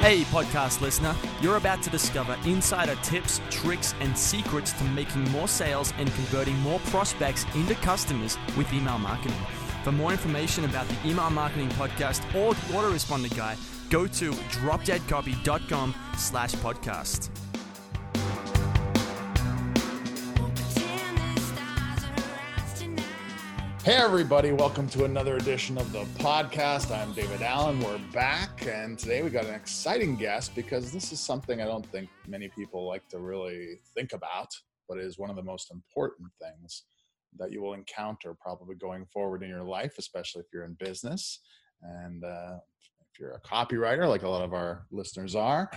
Hey, podcast listener, you're about to discover insider tips, tricks, and secrets to making more sales and converting more prospects into customers with email marketing. For more information about the Email Marketing Podcast or the Autoresponder Guy, go to dropdeadcopy.com slash podcast. Hey, everybody, welcome to another edition of the podcast. I'm David Allen. We're back, and today we got an exciting guest because this is something I don't think many people like to really think about, but is one of the most important things that you will encounter probably going forward in your life, especially if you're in business. And uh, you're a copywriter, like a lot of our listeners are,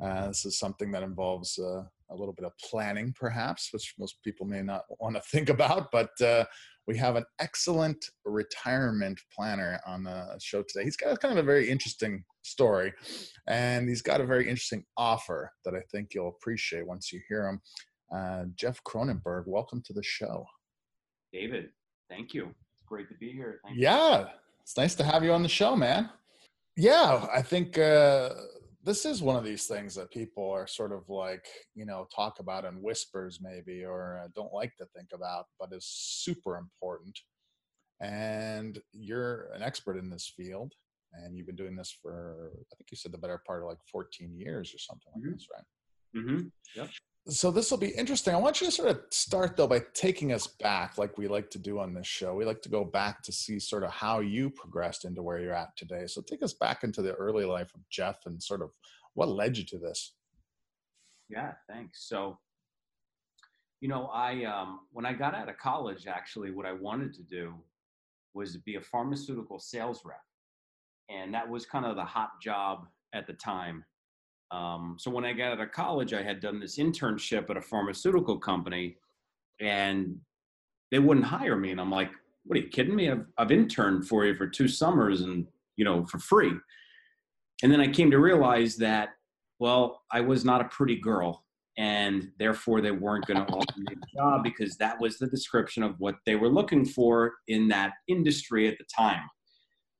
uh, this is something that involves uh, a little bit of planning, perhaps, which most people may not want to think about, but uh, we have an excellent retirement planner on the show today. He's got kind of a very interesting story, and he's got a very interesting offer that I think you'll appreciate once you hear him. Uh, Jeff Kronenberg, welcome to the show. David, thank you. It's great to be here. Thank yeah, it's nice to have you on the show, man. Yeah, I think uh, this is one of these things that people are sort of like you know talk about in whispers maybe or uh, don't like to think about but is super important and you're an expert in this field and you've been doing this for i think you said the better part of like 14 years or something like mm-hmm. this right mm-hmm. yep so this will be interesting. I want you to sort of start though by taking us back, like we like to do on this show. We like to go back to see sort of how you progressed into where you're at today. So take us back into the early life of Jeff and sort of what led you to this. Yeah, thanks. So, you know, I um, when I got out of college, actually, what I wanted to do was to be a pharmaceutical sales rep, and that was kind of the hot job at the time um, so when I got out of college, I had done this internship at a pharmaceutical company, and they wouldn't hire me. And I'm like, "What are you kidding me? I've, I've interned for you for two summers, and you know, for free." And then I came to realize that, well, I was not a pretty girl, and therefore they weren't going to offer me a job because that was the description of what they were looking for in that industry at the time.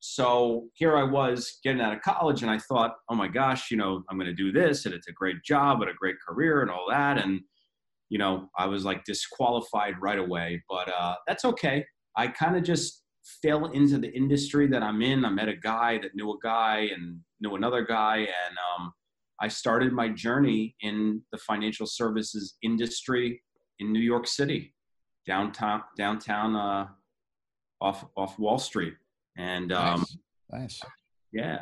So here I was getting out of college, and I thought, oh my gosh, you know, I'm going to do this, and it's a great job and a great career and all that. And, you know, I was like disqualified right away, but uh, that's okay. I kind of just fell into the industry that I'm in. I met a guy that knew a guy and knew another guy, and um, I started my journey in the financial services industry in New York City, downtown, downtown, uh, off off Wall Street and um, nice. nice. Yeah.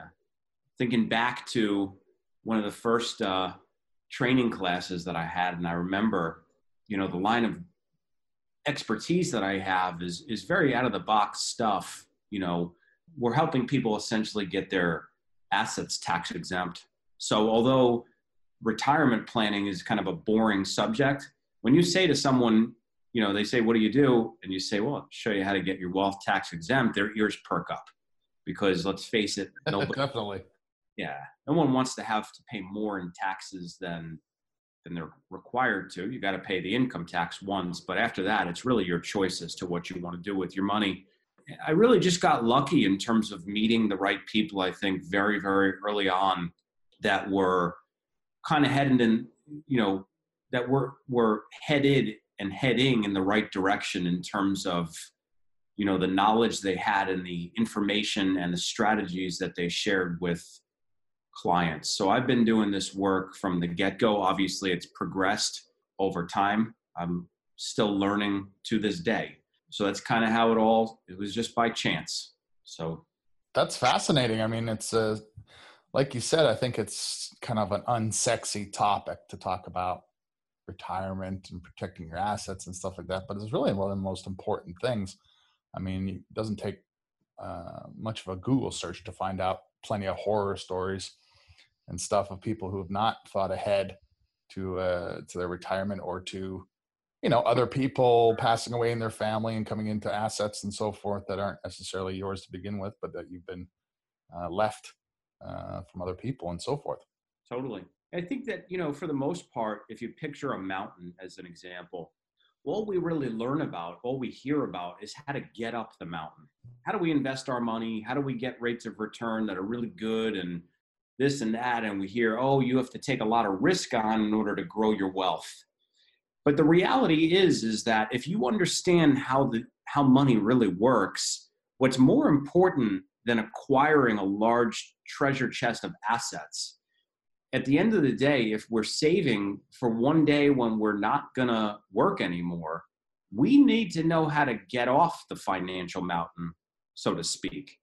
Thinking back to one of the first uh, training classes that I had, and I remember, you know, the line of expertise that I have is is very out of the box stuff. You know, we're helping people essentially get their assets tax exempt. So although retirement planning is kind of a boring subject, when you say to someone, you know, they say, what do you do? And you say, well, I'll show you how to get your wealth tax exempt. Their ears perk up because let's face it. Nobody, Definitely. Yeah. No one wants to have to pay more in taxes than, than they're required to. You got to pay the income tax once, but after that, it's really your choice as to what you want to do with your money. I really just got lucky in terms of meeting the right people, I think, very, very early on that were kind of heading in, you know, that were, were headed and heading in the right direction in terms of you know the knowledge they had and the information and the strategies that they shared with clients. So i've been doing this work from the get-go. Obviously it's progressed over time. I'm still learning to this day. So that's kind of how it all it was just by chance. So that's fascinating. I mean it's a like you said i think it's kind of an unsexy topic to talk about retirement and protecting your assets and stuff like that. But it's really one of the most important things. I mean, it doesn't take uh, much of a Google search to find out plenty of horror stories and stuff of people who have not thought ahead to uh, to their retirement or to you know other people passing away in their family and coming into assets and so forth that aren't necessarily yours to begin with, but that you've been uh, left uh, from other people and so forth. Totally. I think that, you know, for the most part, if you picture a mountain as an example, all we really learn about, all we hear about is how to get up the mountain. How do we invest our money? How do we get rates of return that are really good and this and that, and we hear, oh, you have to take a lot of risk on in order to grow your wealth. But the reality is, is that if you understand how the how money really works, what's more important than acquiring a large treasure chest of assets at the end of the day, if we're saving for one day when we're not going to work anymore, we need to know how to get off the financial mountain, so to speak.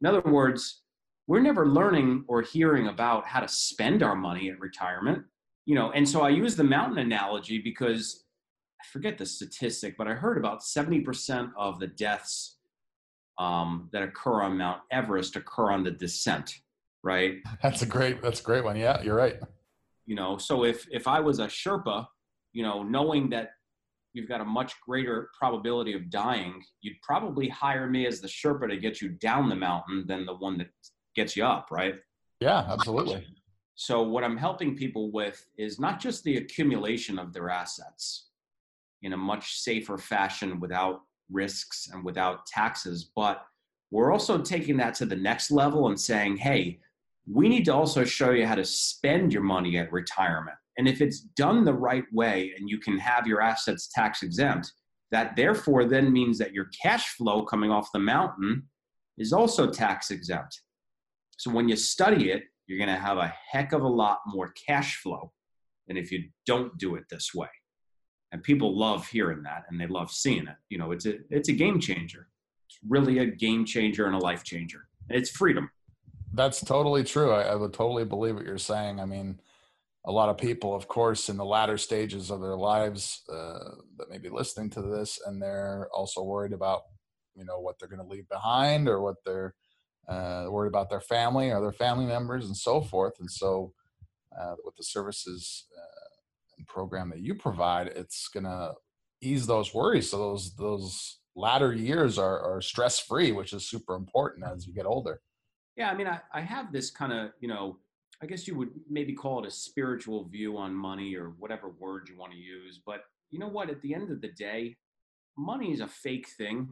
In other words, we're never learning or hearing about how to spend our money at retirement. You know, and so I use the mountain analogy because I forget the statistic, but I heard about 70% of the deaths um, that occur on Mount Everest occur on the descent right? That's a great that's a great one. Yeah, you're right. You know, so if if I was a Sherpa, you know, knowing that you've got a much greater probability of dying, you'd probably hire me as the Sherpa to get you down the mountain than the one that gets you up, right? Yeah, absolutely. So what I'm helping people with is not just the accumulation of their assets in a much safer fashion without risks and without taxes, but we're also taking that to the next level and saying, hey, we need to also show you how to spend your money at retirement. And if it's done the right way and you can have your assets tax exempt, that therefore then means that your cash flow coming off the mountain is also tax exempt. So when you study it, you're going to have a heck of a lot more cash flow than if you don't do it this way. And people love hearing that and they love seeing it. You know, it's a it's a game changer. It's really a game changer and a life changer. And it's freedom. That's totally true. I, I, would totally believe what you're saying. I mean, a lot of people, of course, in the latter stages of their lives uh, that may be listening to this, and they're also worried about, you know, what they're going to leave behind or what they're uh, worried about their family or their family members and so forth. And so, uh, with the services uh, and program that you provide, it's going to ease those worries. So those those latter years are, are stress free, which is super important as you get older. Yeah, I mean, I, I have this kind of, you know, I guess you would maybe call it a spiritual view on money or whatever word you want to use. But you know what? At the end of the day, money is a fake thing.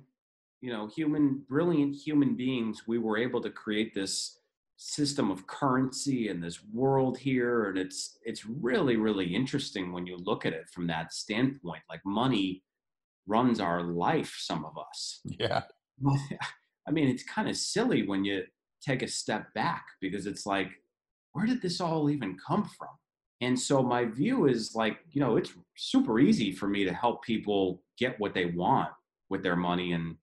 You know, human, brilliant human beings, we were able to create this system of currency and this world here. And it's it's really, really interesting when you look at it from that standpoint. Like money runs our life, some of us. Yeah. I mean, it's kind of silly when you take a step back because it's like, where did this all even come from? And so my view is like, you know, it's super easy for me to help people get what they want with their money and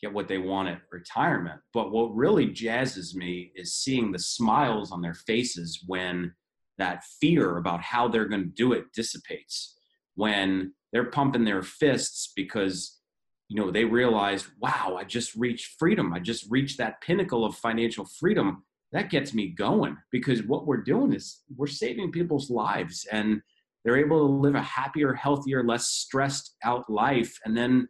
get what they want at retirement. But what really jazzes me is seeing the smiles on their faces when that fear about how they're going to do it dissipates. When they're pumping their fists because you know they realized wow i just reached freedom. I just reached that pinnacle of financial freedom. That gets me going because what we're doing is we're saving people's lives and they're able to live a happier healthier less stressed out life and then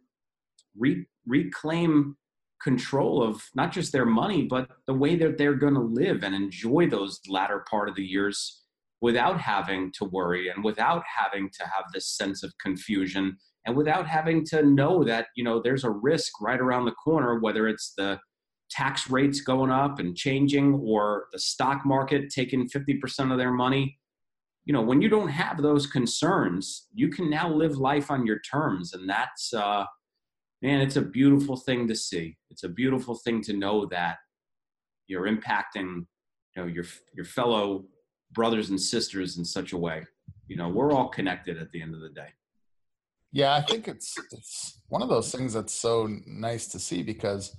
re- reclaim control of not just their money but the way that they're going to live and enjoy those latter part of the years without having to worry and without having to have this sense of confusion and without having to know that you know there's a risk right around the corner whether it's the tax rates going up and changing or the stock market taking 50% of their money you know when you don't have those concerns you can now live life on your terms. And that's uh man it's a beautiful thing to see. It's a beautiful thing to know that you're impacting you know your your fellow brothers and sisters in such a way. You know we're all connected at the end of the day yeah, I think it's it's one of those things that's so nice to see because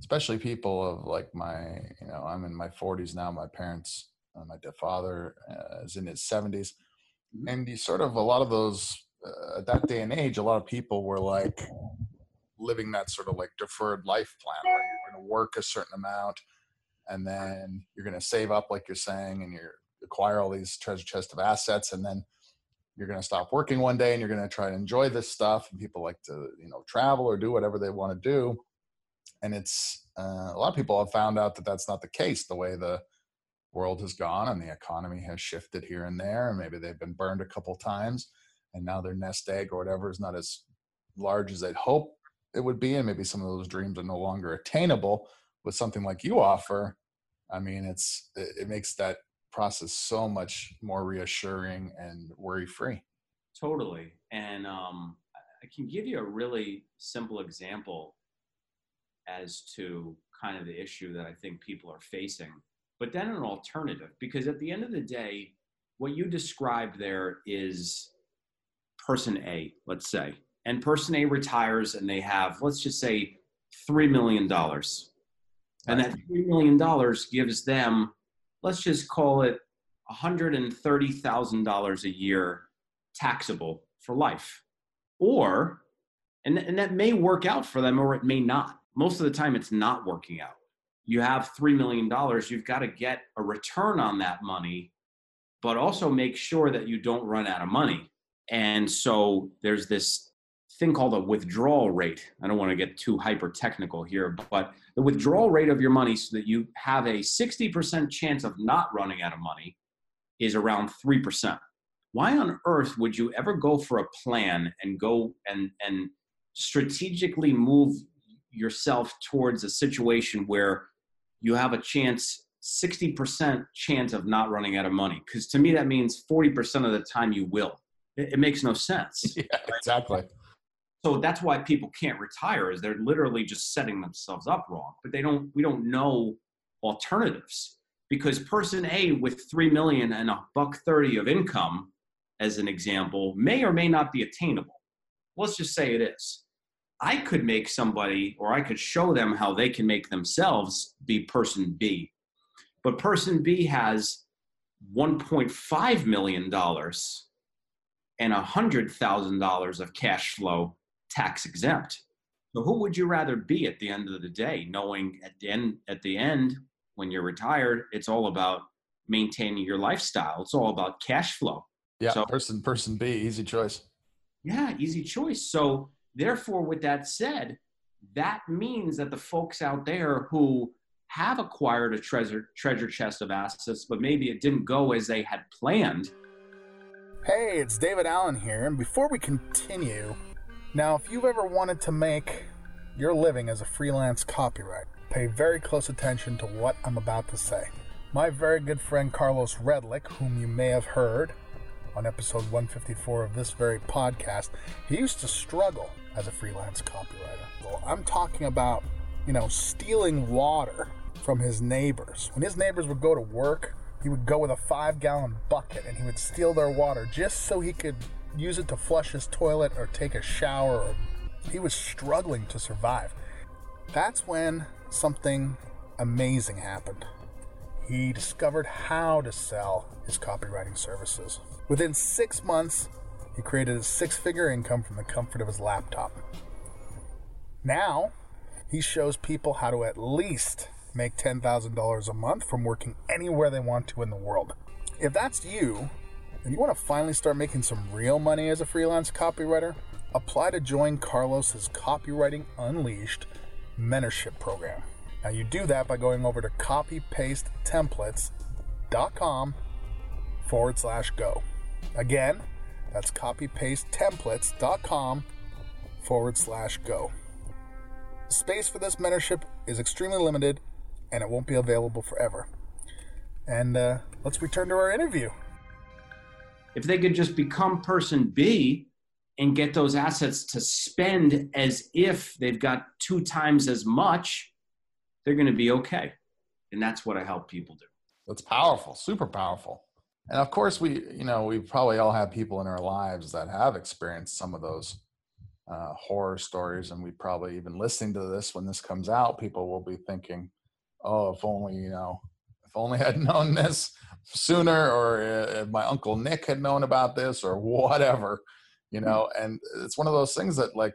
especially people of like my you know I'm in my 40s now. My parents, uh, my father uh, is in his 70s, mm-hmm. and you sort of a lot of those uh, at that day and age, a lot of people were like living that sort of like deferred life plan where you're going to work a certain amount and then you're going to save up like you're saying and you acquire all these treasure chest of assets and then you're going to stop working one day and you're going to try to enjoy this stuff and people like to you know travel or do whatever they want to do. And it's uh, a lot of people have found out that that's not the case the way the world has gone and the economy has shifted here and there and maybe they've been burned a couple times and now their nest egg or whatever is not as large as they'd hope it would be and maybe some of those dreams are no longer attainable. With something like you offer I mean, it's it, it makes that process so much more reassuring and worry free. Totally. And um, I can give you a really simple example as to kind of the issue that I think people are facing, but then an alternative. Because at the end of the day, what you described there is person A, let's say, and person A retires and they have, let's just say, $3 million. And that $3 million gives them, let's just call it $130,000 a year taxable for life. Or, and, and that may work out for them or it may not. Most of the time, it's not working out. You have $3 million, you've got to get a return on that money, but also make sure that you don't run out of money. And so there's this thing called a withdrawal rate. I don't want to get too hyper technical here, but the withdrawal rate of your money so that you have a 60% chance of not running out of money is around 3%. Why on earth would you ever go for a plan and go and and strategically move yourself towards a situation where you have a chance 60% chance of not running out of money because to me that means 40% of the time you will it, it makes no sense yeah exactly so that's why people can't retire is they're literally just setting themselves up wrong but they don't we don't know alternatives because person A with 3 million and a buck 30 of income as an example may or may not be attainable. Let's just say it is. I could make somebody or I could show them how they can make themselves be person B. But person B has 1.5 million dollars and $100,000 of cash flow tax exempt. So who would you rather be at the end of the day knowing at the end at the end when you're retired, it's all about maintaining your lifestyle. It's all about cash flow. Yeah, so, person person B, easy choice. Yeah, easy choice. So therefore, with that said, that means that the folks out there who have acquired a treasure treasure chest of assets, but maybe it didn't go as they had planned. Hey, it's David Allen here, and before we continue, now if you've ever wanted to make your living as a freelance copywriter, Pay very close attention to what I'm about to say. My very good friend Carlos Redlick, whom you may have heard on episode 154 of this very podcast, he used to struggle as a freelance copywriter. Well, I'm talking about, you know, stealing water from his neighbors. When his neighbors would go to work, he would go with a five gallon bucket and he would steal their water just so he could use it to flush his toilet or take a shower. He was struggling to survive. That's when something amazing happened. He discovered how to sell his copywriting services. Within six months, he created a six figure income from the comfort of his laptop. Now, he shows people how to at least make $10,000 a month from working anywhere they want to in the world. If that's you, and you want to finally start making some real money as a freelance copywriter, apply to join Carlos's Copywriting Unleashed mentorship program. Now you do that by going over to copypastetemplates.com forward slash go. Again, that's copypastetemplates.com forward slash go. Space for this mentorship is extremely limited and it won't be available forever. And uh, let's return to our interview. If they could just become person B, and get those assets to spend as if they've got two times as much, they're going to be okay. And that's what I help people do. That's powerful, super powerful. And of course, we, you know, we probably all have people in our lives that have experienced some of those uh, horror stories. And we probably even listening to this when this comes out, people will be thinking, oh, if only, you know, if only I'd known this sooner, or if my uncle Nick had known about this, or whatever you mm. know and it's one of those things that like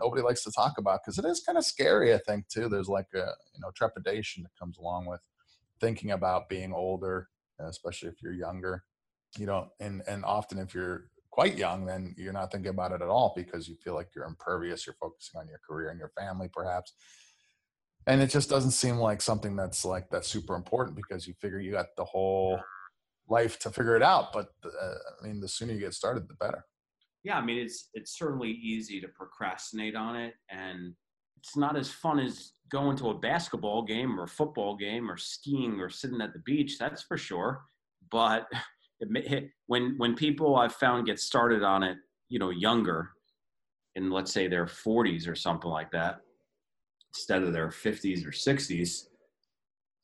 nobody likes to talk about because it is kind of scary i think too there's like a you know trepidation that comes along with thinking about being older especially if you're younger you know and and often if you're quite young then you're not thinking about it at all because you feel like you're impervious you're focusing on your career and your family perhaps and it just doesn't seem like something that's like that's super important because you figure you got the whole life to figure it out but uh, i mean the sooner you get started the better yeah, I mean, it's it's certainly easy to procrastinate on it, and it's not as fun as going to a basketball game or a football game or skiing or sitting at the beach. That's for sure. But it, when when people I've found get started on it, you know, younger, in let's say their 40s or something like that, instead of their 50s or 60s,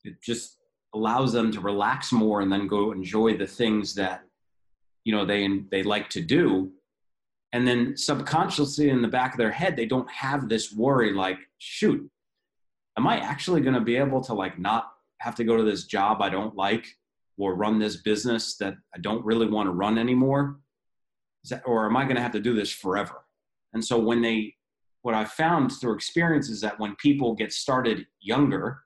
it just allows them to relax more and then go enjoy the things that you know they they like to do. And then subconsciously in the back of their head they don't have this worry like shoot am i actually going to be able to like not have to go to this job i don't like or run this business that i don't really want to run anymore? That, or am i going to have to do this forever? And so when they what i found through experience is that when people get started younger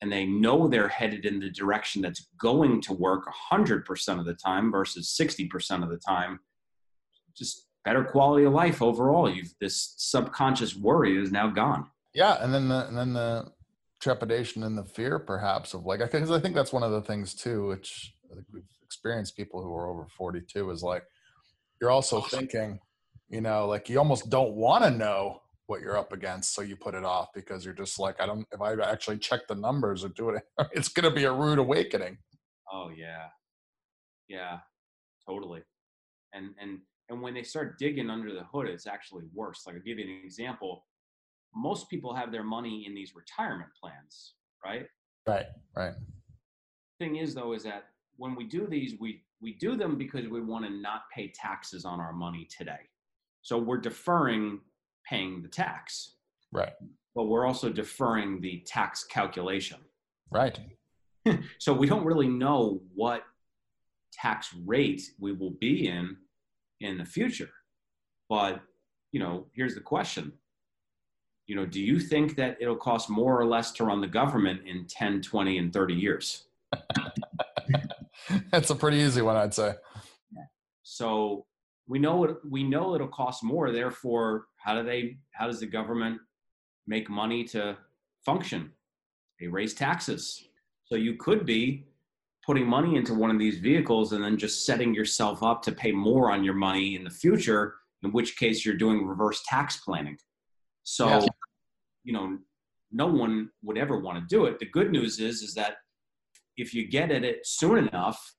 and they know they're headed in the direction that's going to work 100% of the time versus 60% of the time just better quality of life overall. You've this subconscious worry is now gone. Yeah, and then the and then the trepidation and the fear, perhaps, of like because I think that's one of the things too, which I think we've experienced people who are over forty two is like you're also thinking, you know, like you almost don't want to know what you're up against, so you put it off because you're just like, I don't. If I actually check the numbers or do it, it's going to be a rude awakening. Oh yeah, yeah, totally. And and and when they start digging under the hood, it's actually worse. Like I'll give you an example. Most people have their money in these retirement plans, right? Right, right. Thing is though, is that when we do these, we we do them because we want to not pay taxes on our money today. So we're deferring paying the tax. Right. But we're also deferring the tax calculation. Right. so we don't really know what tax rate we will be in in the future. But, you know, here's the question. You know, do you think that it'll cost more or less to run the government in 10, 20, and 30 years? That's a pretty easy one, I'd say. So we know it, we know it'll cost more. Therefore, how do they? How does the government make money to function? They raise taxes. So you could be putting money into one of these vehicles and then just setting yourself up to pay more on your money in the future, in which case you're doing reverse tax planning. So, you know, no one would ever want to do it. The good news is, is that if you get at it soon enough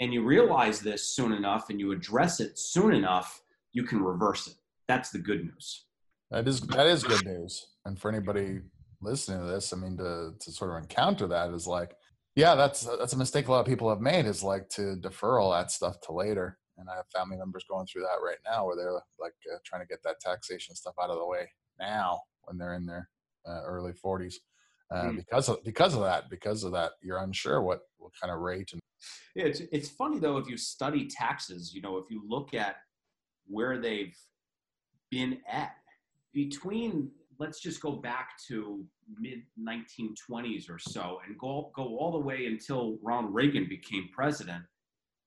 and you realize this soon enough and you address it soon enough, you can reverse it. That's the good news. That is that is good news. And for anybody listening to this, I mean, to to sort of encounter that is like yeah, that's that's a mistake a lot of people have made is like to defer all that stuff to later. And I have family members going through that right now, where they're like uh, trying to get that taxation stuff out of the way now when they're in their uh, early 40s. Uh, mm. because of because of that because of that you're unsure what what kind of rate and yeah it's it's funny though if you study taxes you know if you look at where they've been at between let's just go back to mid 1920s or so and go, go all the way until Ronald Reagan became president,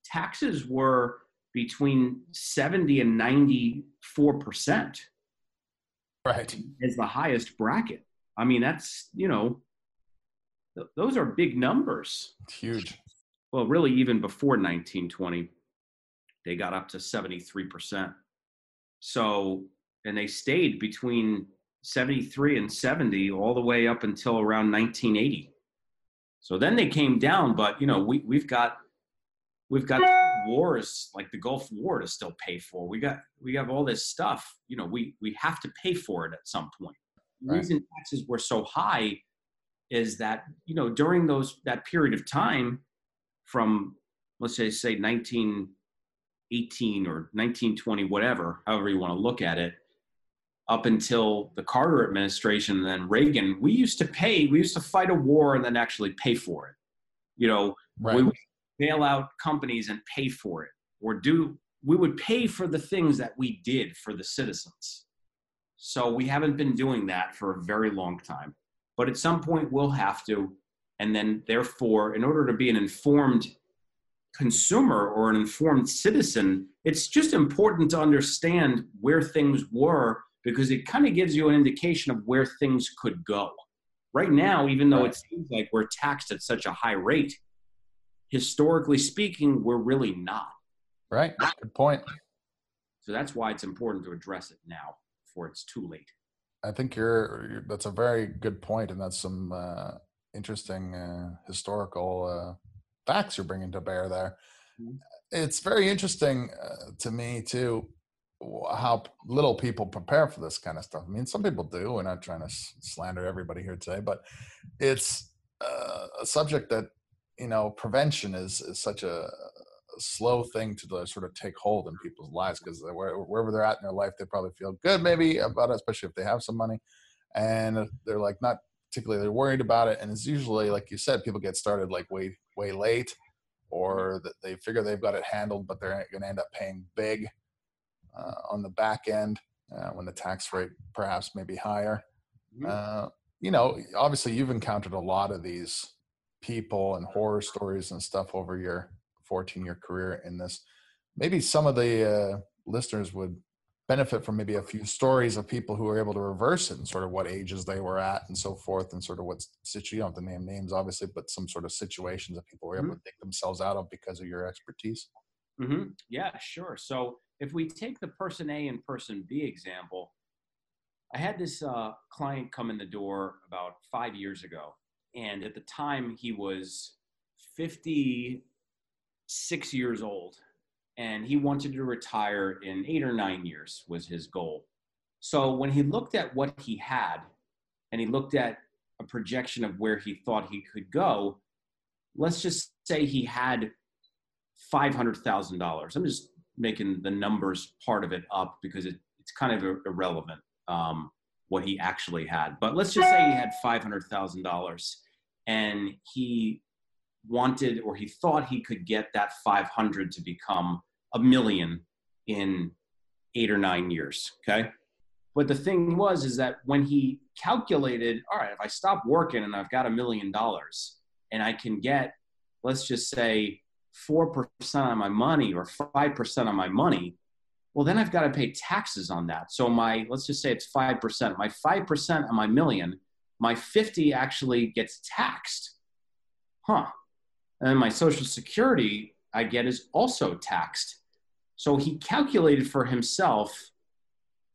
taxes were between 70 and 94 percent. Right. As the highest bracket. I mean, that's, you know, th- those are big numbers. It's huge. Well, really, even before 1920, they got up to 73%. So, and they stayed between 73 and 70 all the way up until around 1980 so then they came down but you know we, we've got we've got wars like the gulf war to still pay for. We got we have all this stuff you know we we have to pay for it at some point. The right. reason taxes were so high is that you know during those that period of time from let's say say 1918 or 1920 whatever however you want to look at it up until the Carter administration and then Reagan, we used to pay, we used to fight a war and then actually pay for it. You know, right. we would bail out companies and pay for it, or do we would pay for the things that we did for the citizens. So we haven't been doing that for a very long time. But at some point we'll have to. And then therefore, in order to be an informed consumer or an informed citizen, it's just important to understand where things were because it kind of gives you an indication of where things could go. Right now, even though it seems like we're taxed at such a high rate, historically speaking, we're really not. Right. Good point. So that's why it's important to address it now before it's too late. I think you're, you're, that's a very good point, and that's some uh, interesting uh, historical uh, facts you're bringing to bear there. Mm-hmm. It's very interesting uh, to me too how little people prepare for this kind of stuff. I mean, some people do. We're not trying to slander everybody here today, but it's uh, a subject that you know prevention is is such a, slow thing to sort of take hold in people's lives because wherever they're at in their life, they probably feel good maybe about it, especially if they have some money, and they're like not particularly they're worried about it. And it's usually like you said, people get started like way way late, or that they figure they've got it handled, but they're going to end up paying big uh, on the back end uh, when the tax rate perhaps may be higher. Mm-hmm. Uh, you know, obviously you've encountered a lot of these people and horror stories and stuff over your 14 year career in this. Maybe some of the uh, listeners would benefit from maybe a few stories of people who were able to reverse it and sort of what ages they were at and so forth and sort of what situation you don't have to name names obviously but some sort of situations that people were able mm-hmm. to take themselves out of because of your expertise mm-hmm. yeah sure so if we take the person A and person B example, I had this uh, client come in the door about five years ago. And at the time, he was 56 years old. And he wanted to retire in eight or nine years, was his goal. So when he looked at what he had and he looked at a projection of where he thought he could go, let's just say he had $500,000. I'm just making the numbers part of it up because it, it's kind of irrelevant um, what he actually had. But let's just say he had $500,000 and he wanted or he thought he could get that 500 to become a million in eight or nine years. Okay. But the thing was, is that when he calculated, all right, if I stop working and I've got a million dollars and I can get, let's just say, 4% on my money or 5% on my money, well, then I've got to pay taxes on that. So my, let's just say it's 5%. My 5% on my million, my 50 actually gets taxed. Huh. And my social security I get is also taxed. So he calculated for himself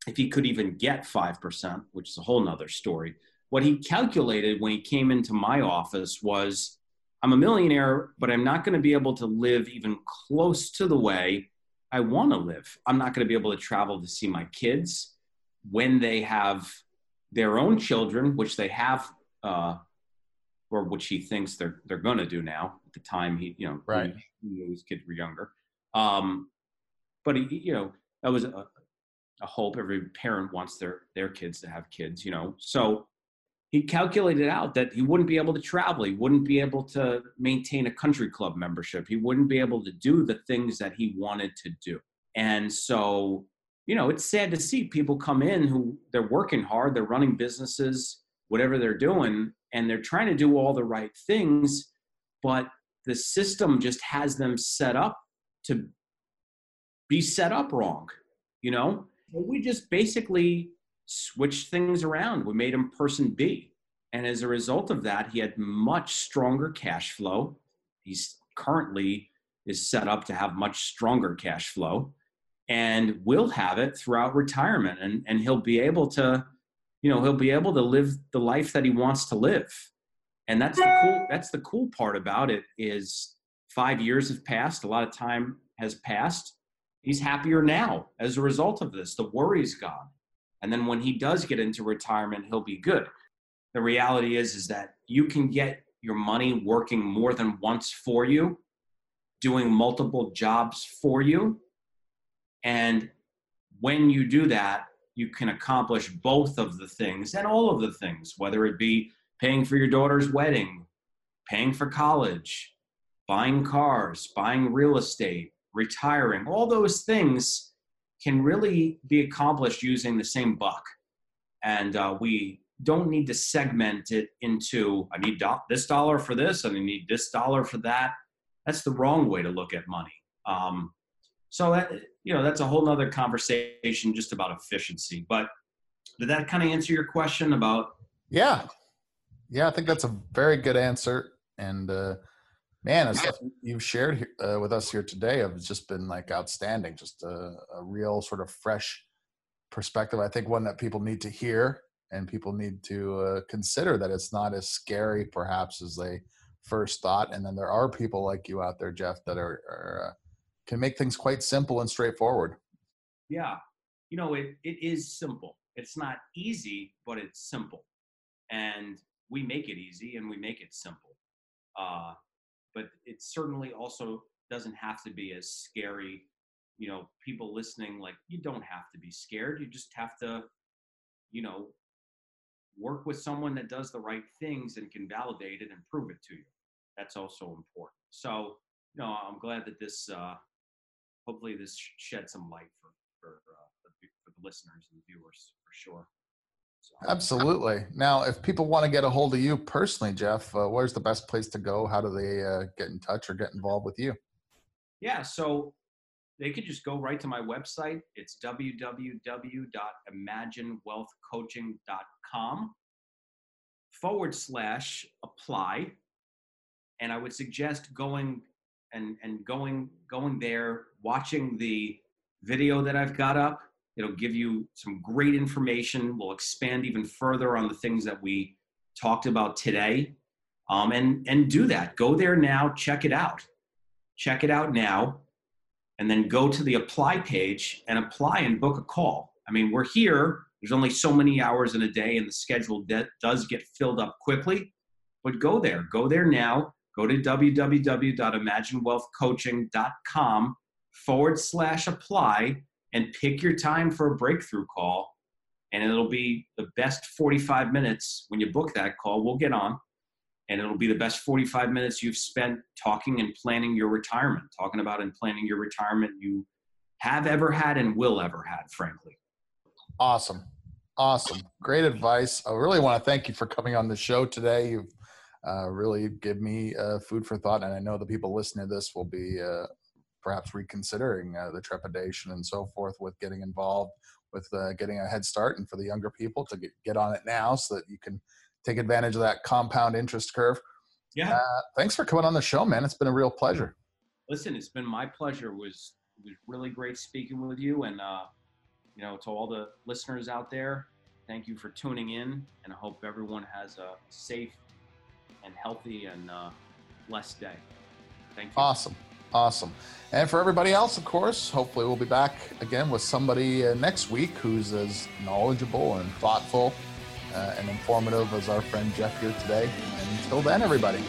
if he could even get 5%, which is a whole nother story. What he calculated when he came into my office was I'm a millionaire, but I'm not going to be able to live even close to the way I want to live. I'm not going to be able to travel to see my kids when they have their own children, which they have, uh, or which he thinks they're they're going to do now. At the time, he you know, right, he, he his kids were younger. Um, but you know, that was a, a hope. Every parent wants their their kids to have kids, you know. So he calculated out that he wouldn't be able to travel. He wouldn't be able to maintain a country club membership. He wouldn't be able to do the things that he wanted to do. And so, you know, it's sad to see people come in who they're working hard, they're running businesses, whatever they're doing, and they're trying to do all the right things, but the system just has them set up to be set up wrong, you know? We just basically switched things around. We made him person B. And as a result of that, he had much stronger cash flow. He's currently is set up to have much stronger cash flow and will have it throughout retirement. And, and he'll be able to, you know, he'll be able to live the life that he wants to live. And that's the cool, that's the cool part about it is five years have passed. A lot of time has passed. He's happier now as a result of this. The worry's gone. And then when he does get into retirement he'll be good. The reality is is that you can get your money working more than once for you doing multiple jobs for you. And when you do that you can accomplish both of the things and all of the things whether it be paying for your daughter's wedding paying for college buying cars buying real estate retiring all those things can really be accomplished using the same buck. And uh, we don't need to segment it into I need do- this dollar for this and I need this dollar for that. That's the wrong way to look at money. Um, so that you know that's a whole nother conversation just about efficiency. But did that kind of answer your question about? Yeah, yeah, I think that's a very good answer. And uh, man, the stuff you've shared uh, with us here today have just been like outstanding. Just a, a, real sort of fresh perspective. I think one that people need to hear and people need to uh, consider that it's not as scary perhaps as they first thought and then there are people like you out there jeff that are, are uh, can make things quite simple and straightforward yeah you know it, it is simple it's not easy but it's simple and we make it easy and we make it simple uh, but it certainly also doesn't have to be as scary. You know people listening like you don't have to be scared. You just have to you know work with someone that does the right things and can validate it and prove it to you. That's also important. So you know i'm glad that this uh hopefully this shed some light for for, uh, for the listeners and the viewers for sure so. absolutely now if people want to get a hold of you personally jeff uh, where's the best place to go how do they uh, get in touch or get involved with you yeah so they could just go right to my website. It's www.imaginewealthcoaching.com forward slash apply. And I would suggest going and, and going going there, watching the video that I've got up. It'll give you some great information. We'll expand even further on the things that we talked about today. Um, and and do that. Go there now. Check it out. Check it out now and then go to the apply page and apply and book a call. I mean, we're here. There's only so many hours in a day, and the schedule de- does get filled up quickly. But go there. Go there now. Go to www.imaginewealthcoaching.com forward slash apply and pick your time for a breakthrough call. And it'll be the best 45 minutes when you book that call. We'll get on and it'll be the best 45 minutes you've spent talking and planning your retirement, talking about and planning your retirement you have ever had and will ever had, frankly. Awesome. Awesome. Great advice. I really want to thank you for coming on the show today. You've uh, really give me uh, food for thought, and I know the people listening to this will be uh, perhaps reconsidering uh, the trepidation and so forth with getting involved with uh, getting a head start, and for the younger people to get, get on it now so that you can take advantage of that compound interest curve. Yeah. Uh, thanks for coming on the show, man. It's been a real pleasure. Listen, it's been my pleasure. It was it was really great speaking with you, and uh, you know, to all the listeners out there, thank you for tuning in, and I hope everyone has a safe and healthy and uh, blessed day. Thank you. Awesome. Awesome. And for everybody else, of course, hopefully we'll be back again with somebody uh, next week who's as knowledgeable and thoughtful uh, and informative as our friend Jeff here today. And until then, everybody.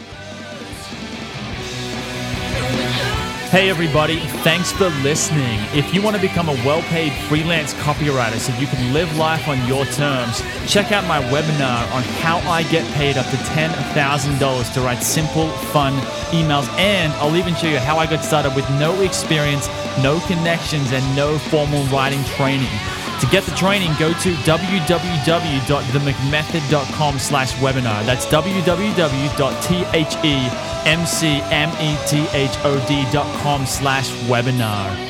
Hey, everybody, thanks for listening. If you want to become a well paid freelance copywriter so you can live life on your terms, check out my webinar on how I get paid up to $10,000 to write simple, fun emails. And I'll even show you how I got started with no experience, no connections, and no formal writing training. To get the training, go to www.themcmethod.com slash webinar. That's www.themcmethod.com slash webinar.